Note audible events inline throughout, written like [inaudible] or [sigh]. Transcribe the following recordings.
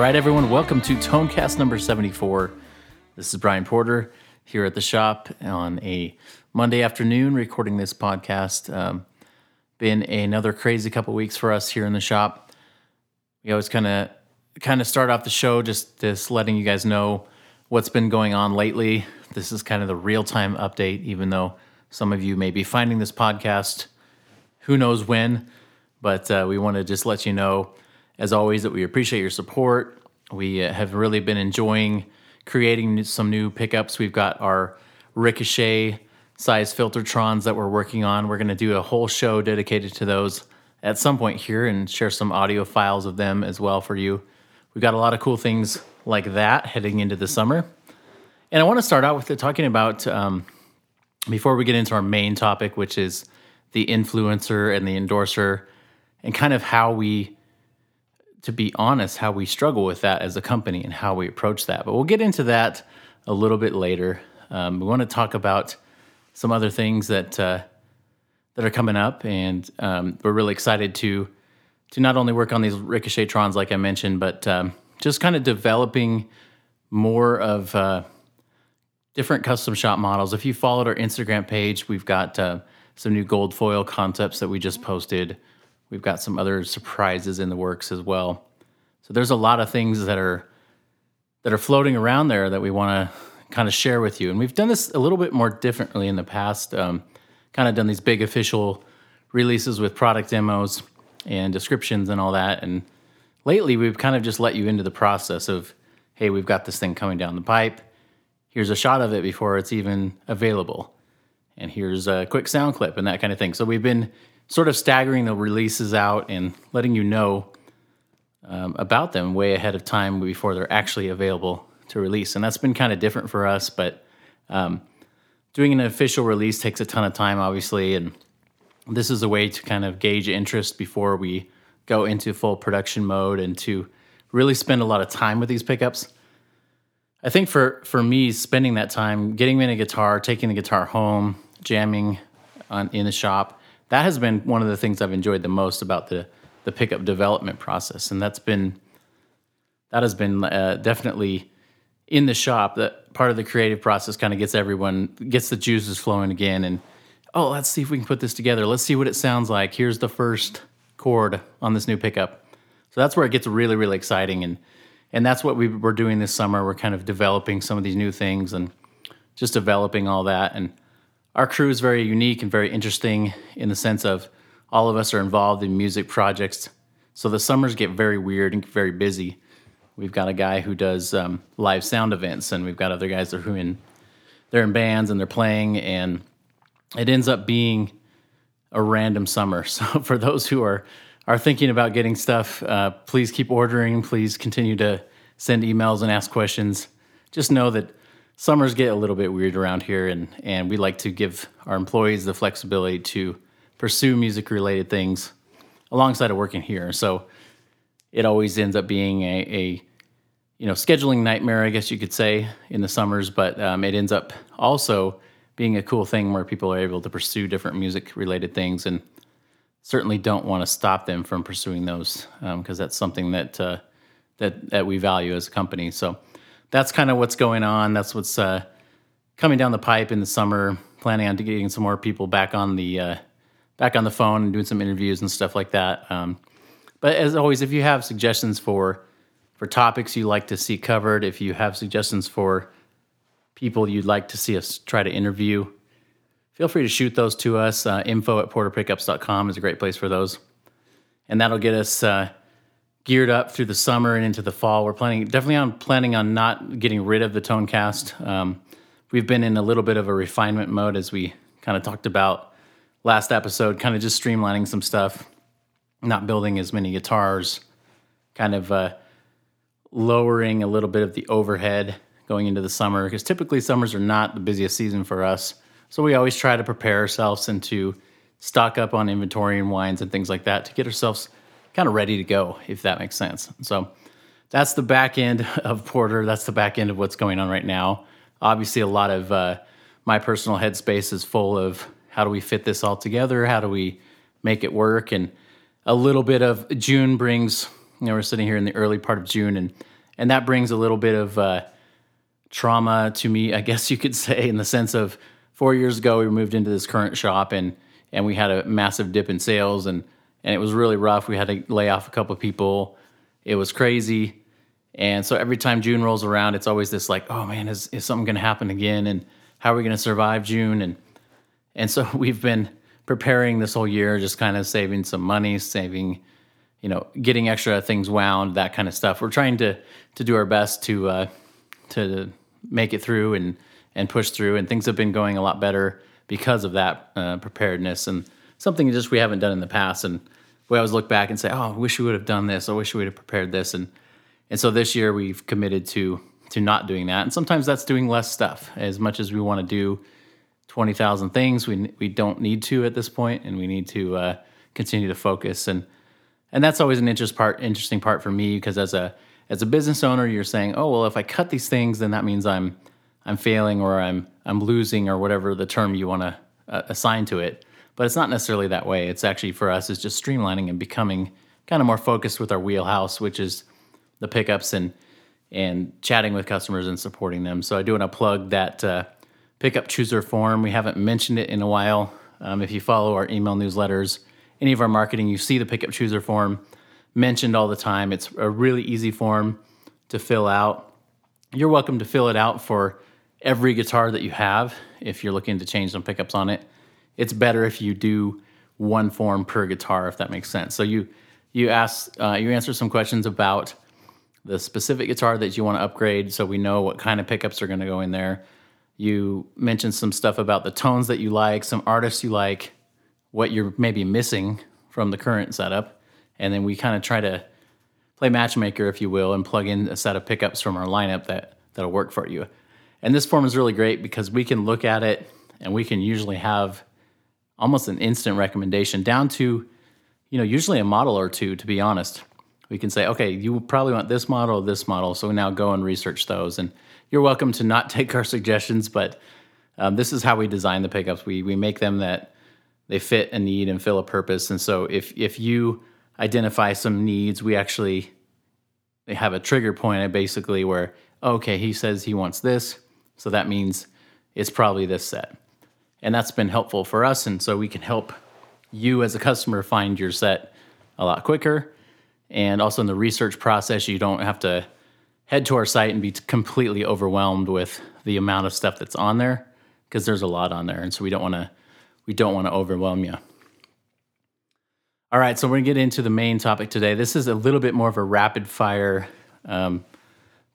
All right, everyone, welcome to Tonecast number 74. This is Brian Porter here at the shop on a Monday afternoon recording this podcast. Um, been another crazy couple weeks for us here in the shop. We always kind of kind of start off the show just just letting you guys know what's been going on lately. This is kind of the real-time update even though some of you may be finding this podcast who knows when, but uh, we want to just let you know as always, that we appreciate your support. We uh, have really been enjoying creating some new pickups. We've got our Ricochet size Filtertrons that we're working on. We're going to do a whole show dedicated to those at some point here and share some audio files of them as well for you. We've got a lot of cool things like that heading into the summer. And I want to start out with talking about, um, before we get into our main topic, which is the influencer and the endorser, and kind of how we to be honest, how we struggle with that as a company and how we approach that. But we'll get into that a little bit later. Um, we want to talk about some other things that uh, that are coming up, and um, we're really excited to to not only work on these ricochet trons, like I mentioned, but um, just kind of developing more of uh, different custom shop models. If you followed our Instagram page, we've got uh, some new gold foil concepts that we just posted. We've got some other surprises in the works as well. So there's a lot of things that are that are floating around there that we want to kind of share with you. And we've done this a little bit more differently in the past. Um, kind of done these big official releases with product demos and descriptions and all that. And lately, we've kind of just let you into the process of, hey, we've got this thing coming down the pipe. Here's a shot of it before it's even available. And here's a quick sound clip and that kind of thing. So we've been sort of staggering the releases out and letting you know um, about them way ahead of time before they're actually available to release. And that's been kind of different for us, but um, doing an official release takes a ton of time, obviously. And this is a way to kind of gauge interest before we go into full production mode and to really spend a lot of time with these pickups. I think for, for me, spending that time, getting me in a guitar, taking the guitar home, jamming on, in the shop, that has been one of the things I've enjoyed the most about the the pickup development process, and that's been that has been uh, definitely in the shop. That part of the creative process kind of gets everyone gets the juices flowing again, and oh, let's see if we can put this together. Let's see what it sounds like. Here's the first chord on this new pickup. So that's where it gets really really exciting, and and that's what we we're doing this summer. We're kind of developing some of these new things and just developing all that and our crew is very unique and very interesting in the sense of all of us are involved in music projects. So the summers get very weird and very busy. We've got a guy who does um, live sound events, and we've got other guys that are in they're in bands and they're playing, and it ends up being a random summer. [laughs] So for those who are are thinking about getting stuff, uh, please keep ordering. Please continue to send emails and ask questions. Just know that summers get a little bit weird around here, and and we like to give our employees the flexibility to pursue music related things alongside of working here. So it always ends up being a, a you know scheduling nightmare, I guess you could say, in the summers. But um, it ends up also being a cool thing where people are able to pursue different music related things and certainly don't want to stop them from pursuing those because um, that's something that uh, that that we value as a company. So that's kind of what's going on. That's what's uh, coming down the pipe in the summer. Planning on getting some more people back on the uh, back on the phone and doing some interviews and stuff like that. Um, but as always, if you have suggestions for for topics you'd like to see covered, if you have suggestions for people you'd like to see us try to interview, feel free to shoot those to us. Uh, info at porterpickups.com is a great place for those. And that'll get us uh, geared up through the summer and into the fall. We're planning definitely on planning on not getting rid of the Tonecast. Um, we've been in a little bit of a refinement mode as we kind of talked about last episode, kind of just streamlining some stuff, not building as many guitars, kind of uh, lowering a little bit of the overhead going into the summer because typically summers are not the busiest season for us. So we always try to prepare ourselves and to stock up on inventory and winds and things like that to get ourselves kind of ready to go, if that makes sense. So that's the back end of Porter. That's the back end of what's going on right now. Obviously, a lot of uh, my personal headspace is full of how do we fit this all together? How do we make it work? And a little bit of June brings You know, we're sitting here in the early part of June, and and that brings a little bit of uh, trauma to me, I [laughs] guess you could say, in the sense of four years ago we moved into this current shop and and we had a massive dip in sales and and it was really rough. We had to lay off a couple of people. It was crazy. And so every time June rolls around, it's always this like, oh man, is, is something going to happen again? And how are we going to survive June? And and so [laughs] we've been preparing this whole year, just kind of saving some money, saving, you know, getting extra things wound, that kind of stuff. We're trying to to do our best to uh, to make it through and and push through. And things have been going a lot better because of that uh, preparedness and something just we haven't done in the past. And we always look back and say, "Oh, I wish we would have done this. I wish we would have prepared this." And and so this year we've committed to to not doing that. And sometimes that's doing less stuff. As much as we want to do twenty thousand things, we we don't need to at this point, and we need to uh, continue to focus. And and that's always an interest part, interesting part for me because as a as a business owner, you're saying, oh well, if I cut these things, then that means I'm I'm failing or I'm I'm losing or whatever the term you want to uh, assign to it. But it's not necessarily that way. It's actually for us, it's just streamlining and becoming kind of more focused with our wheelhouse, which is the pickups and and chatting with customers and supporting them. So I do want to plug that uh, pickup chooser form. We haven't mentioned it in a while. Um, if you follow our email newsletters, any of our marketing, you see the pickup chooser form mentioned all the time. It's a really easy form to fill out. You're welcome to fill it out for every guitar that you have if you're looking to change some pickups on it. It's better if you do one form per guitar, if that makes sense. So you you ask uh, you answer some questions about the specific guitar that you want to upgrade so we know what kind of pickups are going to go in there. You mentioned some stuff about the tones that you like, some artists you like, what you're maybe missing from the current setup. And then we kind of try to play matchmaker, if you will, and plug in a set of pickups from our lineup that, that'll work for you. And this form is really great because we can look at it and we can usually have almost an instant recommendation down to, you know, usually a model or two, to be honest we can say, okay, you probably want this model this model. So now go and research those. And you're welcome to not [laughs] take our suggestions, but um, this is how we design the pickups. We, we make them that they fit a need and fill a purpose. And so if, if you identify some needs, we actually they have a trigger point basically where, okay, he says he wants this. So that means it's probably this set. And that's been helpful for us. And so we can help you as a customer find your set a lot quicker and also in the research process, you don't have to head to our site and be completely overwhelmed with the amount of stuff that's on there because there's a lot on there. And so we don't want to we don't want to overwhelm you. All right, so we're gonna get into the main topic today. This is a little bit more of a rapid fire um,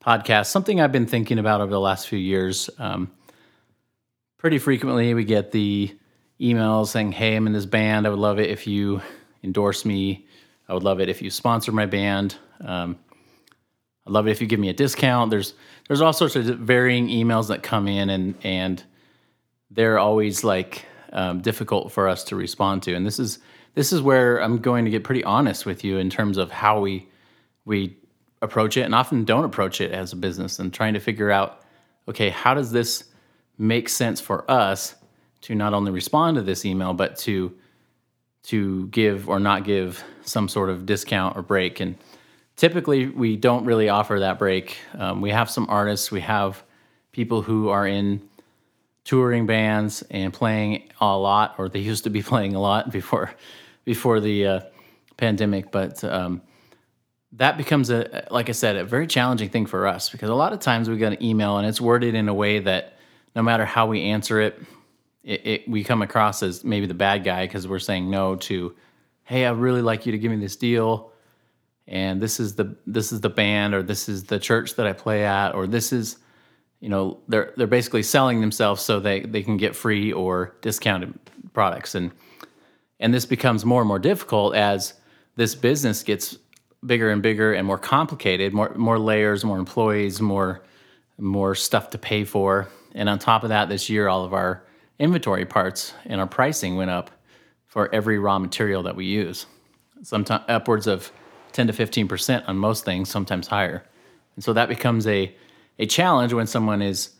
podcast, something I've been thinking about over the last few years. Um, pretty frequently, we get the emails saying, "Hey, I'm in this band. I would love it if you endorse me I would love it if you sponsor my band. Um, I'd love it if you give me a discount. There's there's all sorts of varying emails that come in, and and they're always like um, difficult for us to respond to. And this is this is where I'm going to get pretty honest with you in terms of how we we approach it, and often don't approach it as a business, and trying to figure out, okay, how does this make sense for us to not only respond to this email, but to to give or not give some sort of discount or break. And typically, we don't really offer that break. Um, we have some artists, we have people who are in touring bands and playing a lot, or they used to be [laughs] playing a lot before before the uh, pandemic. But um, that becomes a, like I said, a very challenging thing for us because a lot of times we get an email and it's worded in a way that no matter how we answer it, it, it we come across as maybe the bad guy because we're saying no to, hey, I really like you to give me this deal, and this is the this is the band or this is the church that I play at or this is, you know, they're they're basically selling themselves so they they can get free or discounted products and and this becomes more and more difficult as this business gets bigger and bigger and more complicated, more more layers, more employees, more more stuff to pay for. And on top of that, this year all of our inventory parts and our pricing went up for every raw material that we use. Sometimes upwards of 10 to 15% on most things, sometimes higher. And so that becomes a, a challenge when someone is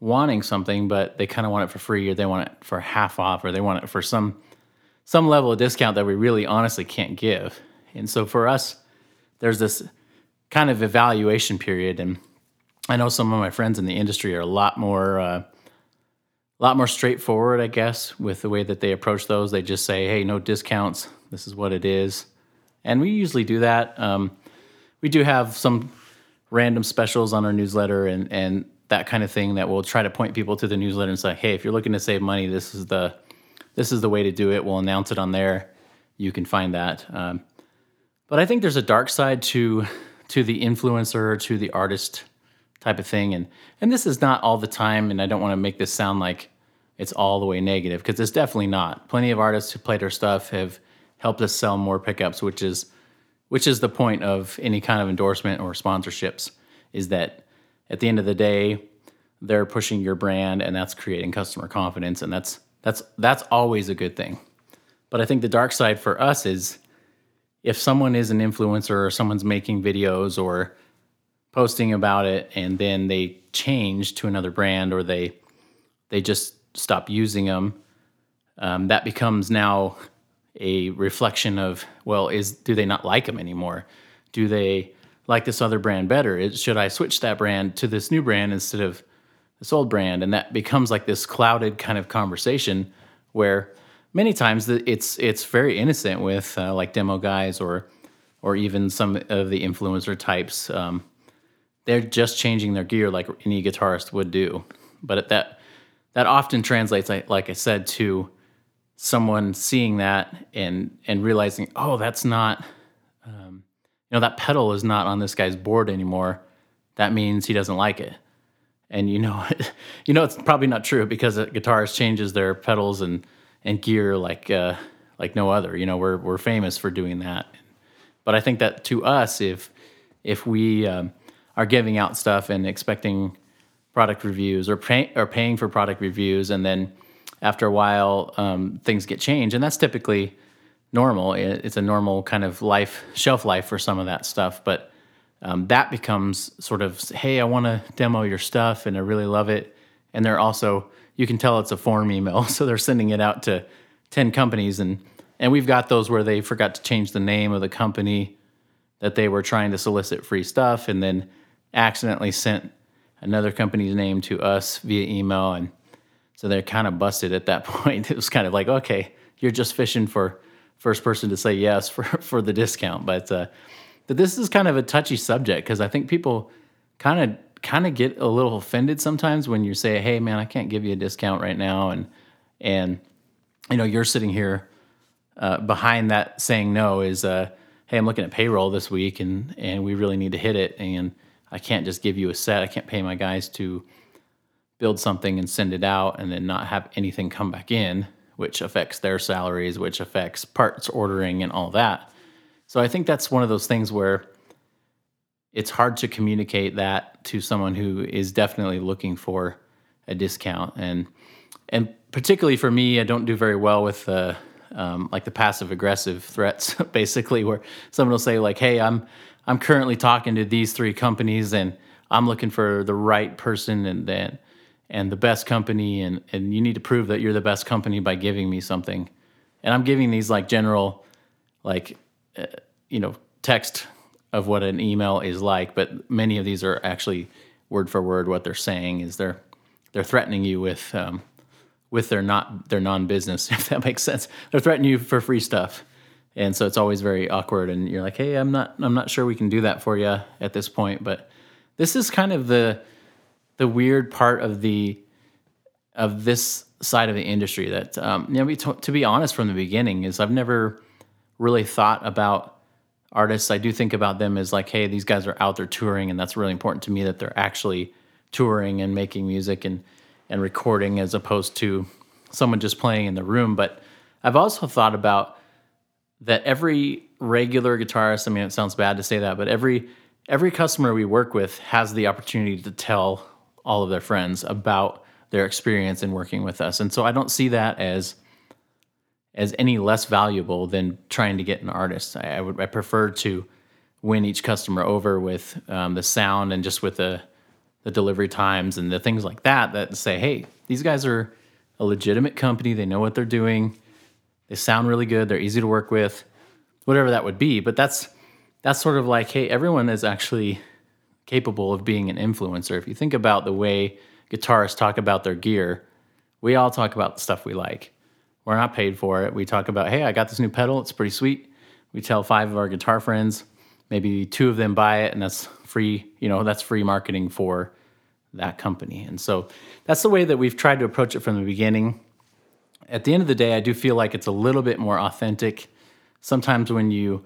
wanting something, but they kind of want it for free or they want it for half off or they want it for some some level of discount that we really honestly can't give. And so for us, there's this kind of evaluation period, and I know some of my friends in the industry are a lot more. Uh, a lot more straightforward, I guess, with the way that they approach those. They just say, "Hey, no discounts. This is what it is," and we usually do that. Um, we do have some random specials on our newsletter and and that kind of thing that we'll try to point people to the newsletter and say, "Hey, if you're looking to save money, this is the this is the way to do it." We'll announce it on there. You can find that. Um, but I think there's a dark side to to the influencer, to the artist type of thing, and and this is not all the time. And I don't want to make this sound like it's all the way negative because it's definitely not. Plenty of artists who played our stuff have helped us sell more pickups, which is which is the point of any kind of endorsement or sponsorships is that at the end of the day they're pushing your brand and that's creating customer confidence and that's that's that's always a good thing but i think the dark side for us is if someone is an influencer or someone's making videos or posting about it and then they change to another brand or they they just stop using them um, that becomes now a reflection of well is do they not like them anymore? Do they like this other brand better? Should i switch that brand to this new brand instead of this old brand? And that becomes like this clouded kind of conversation where many times it's it's very innocent with uh, like demo guys or or even some of the influencer types. Um, they're just changing their gear like any guitarist would do but that that often translates like i said to someone seeing that and and realizing, oh, that's not, um, you know, that pedal is not on this guy's board anymore. That means he doesn't like it. And you know, [laughs] you know, it's probably not true because a guitarist changes their pedals and and gear like uh, like no other. You know, we're we're famous for doing that. But I think that to us, if if we um, are giving out stuff and expecting product reviews or pay, or paying for product reviews. And then after a while, um, things get changed, and that's typically normal. It's a normal kind of life shelf life for some of that stuff, but um, that becomes sort of, hey, I want to demo your stuff, and I really love it. And they're also, you can tell it's a form email, [laughs] so they're sending it out to ten companies, and and we've got those where they forgot to change the name of the company that they were trying to solicit free stuff, and then accidentally sent another company's name to us via email and so they're kind of busted at that [laughs] point. It was kind of like, okay, you're just fishing for first person to say yes for, [laughs] for the discount. But uh, but this is kind of a touchy subject because I think people kind of kind of get a little offended sometimes when you say, "Hey, man, I can't give you a discount right now," and and you know you're sitting here uh, behind that saying no is, uh, "Hey, I'm looking at payroll this week, and and we really need to hit it, and I can't just give you a set. I can't pay my guys to." build something and send it out and then not have anything come back in, which affects their salaries, which affects parts ordering and all that. So I think that's one of those things where it's hard to communicate that to someone who is definitely looking for a discount and and particularly for me, I don't do very well with uh, um, like the passive aggressive threats. [laughs] basically, where someone will say like, "Hey, I'm I'm currently talking to these three companies and I'm looking for the right person," and and the best company and and you need to prove that you're the best company by giving me something. And i'm giving these like general like uh, you know text of what an email is like but many of these are actually word for word what they're saying is they're they're threatening you with um, with their not their non-business [laughs] if that makes sense. They're threatening you for free stuff and so it's always very awkward and you're like hey i'm not i'm not sure we can do that for you at this point but this is kind of the the weird part of the of this side of the industry that um, you know to, to be honest from the beginning is I've never really thought about artists. I do think about them as like, hey, these guys are out there touring, and that's really important to me that they're actually touring and making music and and recording as opposed to someone just playing in the room. But I've also thought about that every regular guitarist. I mean, it sounds bad to say that, but every every customer we work with has the opportunity to tell all of their friends about their experience in working with us. And so I don't see that as as any less valuable than trying to get an artist. I, I would I prefer to win each customer over with um, the sound and just with the the delivery times and the things like that that say, hey, these guys are a legitimate company. They know what they're doing. They sound really good. They're easy to work with, whatever that would be. But that's that's sort of like, hey, everyone is actually capable of being an influencer. If you think about the way guitarists talk about their gear, we all talk about the stuff we like. We're not paid for it. We talk about, hey, I got this new pedal. It's pretty sweet. We tell five of our guitar friends, maybe two of them buy it, and that's free. You know, that's free marketing for that company. And so that's the way that we've tried to approach it from the beginning. At the end of the day, I do feel like it's a little bit more authentic. Sometimes when you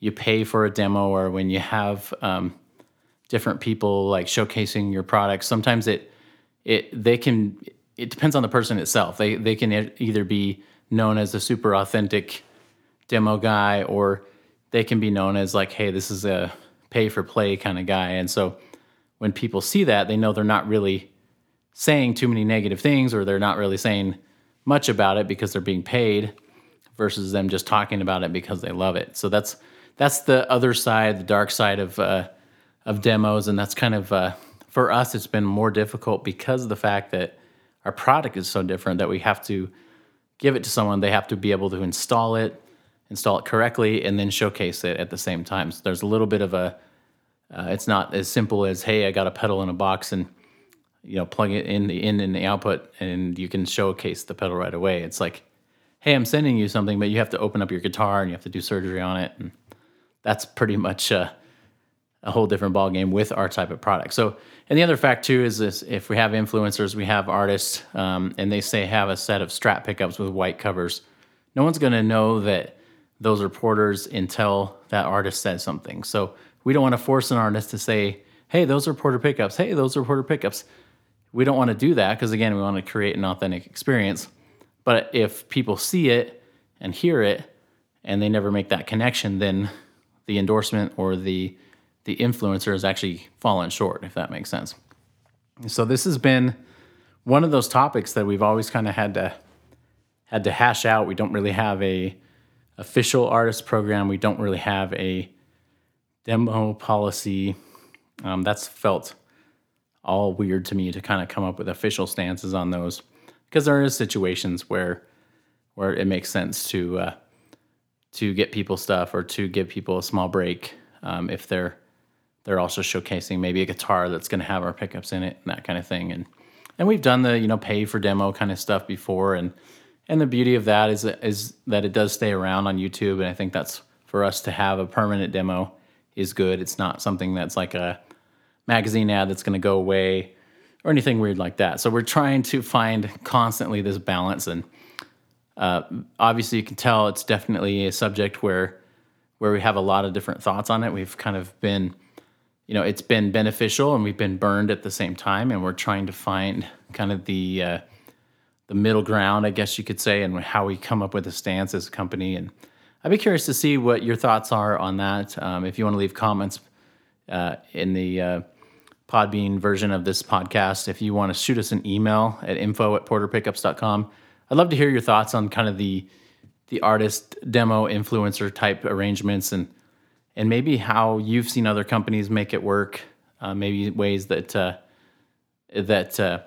you pay for a demo or when you have um, different people like showcasing your products, sometimes it it they can it depends on the person itself. They they can either be known as a super authentic demo guy or they can be known as like, hey, this is a pay for play kind of guy. And so when people see that, they know they're not really saying too many negative things or they're not really saying much about it because they're being paid versus them just talking about it because they love it. So that's that's the other side, the dark side of uh, of demos, and that's kind of uh, for us. It's been more difficult because of the fact that our product is so different that we have to give it to someone. They have to be able to install it, install it correctly, and then showcase it at the same time. So there's a little bit of a uh, it's not as simple as hey, I got a pedal in a box and you know plug it in the in and the output, and you can showcase the pedal right away. It's like hey, I'm sending you something, but you have to open up your guitar and you have to do surgery on it, and that's pretty much a whole different ballgame with our type of product. So, and the other fact too is this: if we have influencers, we have artists, um, and they say have a set of Strat pickups with white covers. No one's going to know that those are porters until that artist says something. So we don't want to force an artist to say, "Hey, those are porter pickups. Hey, those are porter pickups." We don't want to do that because again, we want to create an authentic experience. But if people see it and hear it and they never make that connection, then the endorsement or the the influencer has actually fallen short, if that makes sense. So this has been one of those topics that we've always kind of had to had to hash out. We don't really have a official artist program. We don't really have a demo policy. Um, that's felt all weird to me to kind of come up with official stances on those. Because there is situations where where it makes sense to uh, to get people stuff or to give people a small break um, if they're they're also showcasing maybe a guitar that's going to have our pickups in it and that kind of thing. And and we've done the you know pay for demo kind of stuff before. And and the beauty of that is is that it does stay around on YouTube. And I think that's for us to have a permanent demo is good. It's not something that's like a magazine ad that's going to go away or anything weird like that so we're trying to find constantly this balance and uh, obviously, you can tell it's definitely a subject where where we have a lot of different thoughts on it. We've kind of been, you know, it's been beneficial and we've been burned at the same time, and we're trying to find kind of the uh, the middle ground, I guess you could say, and how we come up with a stance as a company. And I'd be curious to see what your thoughts are on that. Um, if you want to leave comments uh, in the uh, Podbean version of this podcast, if you want to shoot us an email at info at porterpickups.com I'd love to hear your thoughts on kind of the the artist demo influencer type arrangements and and maybe how you've seen other companies make it work. Uh, maybe ways that uh, that uh,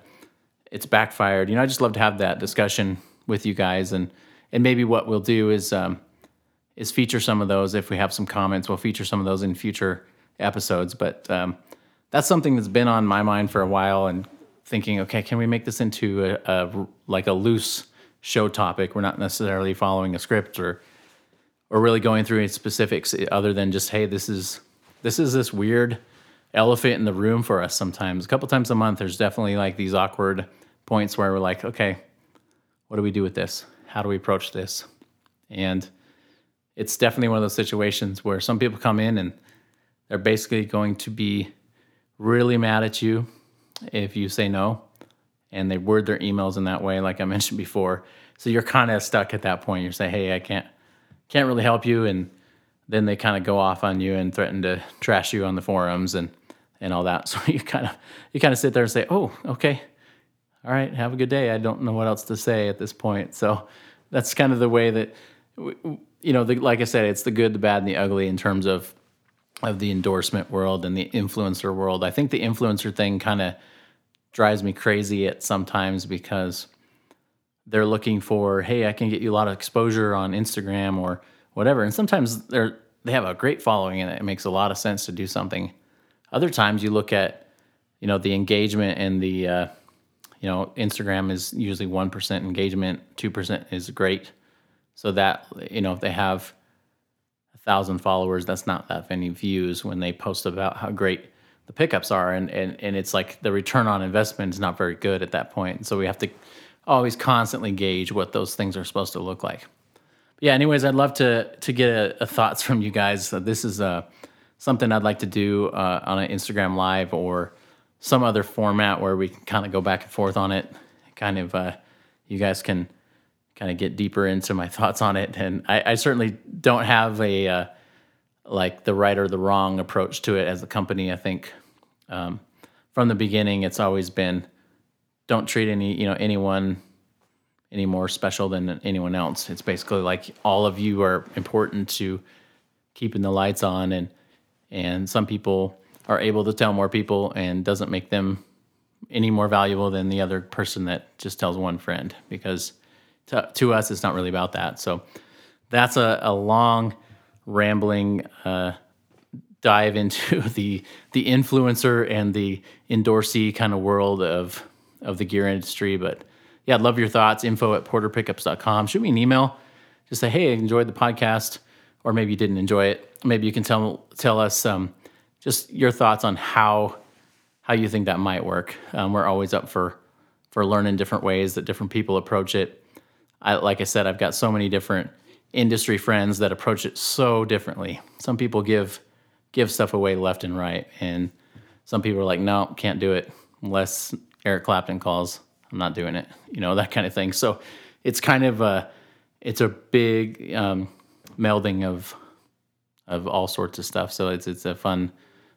it's backfired. You know, I just love to have that discussion with you guys and and maybe what we'll do is um, is feature some of those if we have some comments. We'll feature some of those in future episodes. But um, that's something that's been on my mind for a while and thinking, okay, can we make this into a, a like a loose show topic. We're not necessarily following a script or or really going through any specifics other than just hey, this is this is this weird elephant in the room for us sometimes. A couple times a month there's definitely like these awkward points where we're like, okay, what do we do with this? How do we approach this? And it's definitely one of those situations where some people come in and they're basically going to be really mad at you if you say no and they word their emails in that way, like I mentioned before. So you're kind of stuck at that point. you say "Hey, I can't can't really help you," and then they kind of go off on you and threaten to trash you on the forums and and all that. [laughs] So you kind of you kind of sit there and say, "Oh, okay, all right, have a good day." I don't know what else to say at this point. So that's kind of the way that you know, the, like I said, it's the good, the bad, and the ugly in terms of of the endorsement world and the influencer world. I think the influencer thing kind of drives me crazy at sometimes because they're looking for, hey, I can get you a lot of exposure on Instagram or whatever. And sometimes they're they have a great following and it makes a lot of sense to do something. Other times you look at, you know, the engagement and the, uh, you know, Instagram is usually 1% engagement, 2% is great. So that, you know, if they have thousand followers, that's not that many views when they post about how great the pickups are. And, and, and it's like the return on investment is not very good at that point. So we have to always constantly gauge what those things are supposed to look like. But yeah. Anyways, I'd love to to get a, a thoughts from you guys. Uh, this is uh, something I'd like to do uh, on an Instagram live or some other format where we can kind of go back and forth on it. Kind of, uh, you guys can kind of get deeper into my [laughs] thoughts on it. And I, I certainly don't have a uh, like the right or the wrong approach to it as a company. I think um, from the beginning, it's always been don't treat any you know anyone any more special than anyone else. It's basically like all of you are important to keeping the lights on, and and some people are able to tell more people, and doesn't make them any more valuable than the other person that just tells one friend because to, to us it's not really about that. So that's a, a long rambling uh, dive into [laughs] the the influencer and the endorsee kind of world of of the gear industry, but yeah, I'd love your thoughts. Info at porterpickups.com. Shoot me an email. Just say, hey, I enjoyed the podcast, or maybe you didn't enjoy it. Maybe you can tell tell us um, just your thoughts on how how you think that might work. Um, we're always up for for learning different ways that different people approach it. I, like I said, I've got so many different industry friends that approach it so differently. Some people give give stuff away left and right, and some people are like, no, can't do it unless Eric Clapton calls. I'm not doing it, [laughs] you know, that kind of thing. So it's kind of a, it's a big um, melding of, of all sorts of stuff. So it's, it's a fun,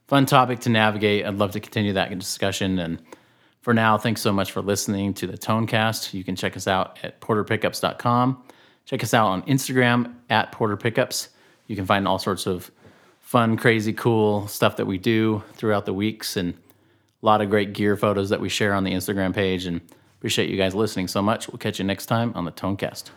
fun topic to navigate. I'd love to continue that discussion. And for now, thanks so much for listening to the Tonecast. You can check us out at porterpickups.com. Check us out on Instagram at porterpickups. You can find all sorts of fun, crazy, cool stuff that we do throughout the weeks and a lot of great gear photos that we share on the Instagram page. And Appreciate you guys listening so much. We'll catch you next time on the Tonecast.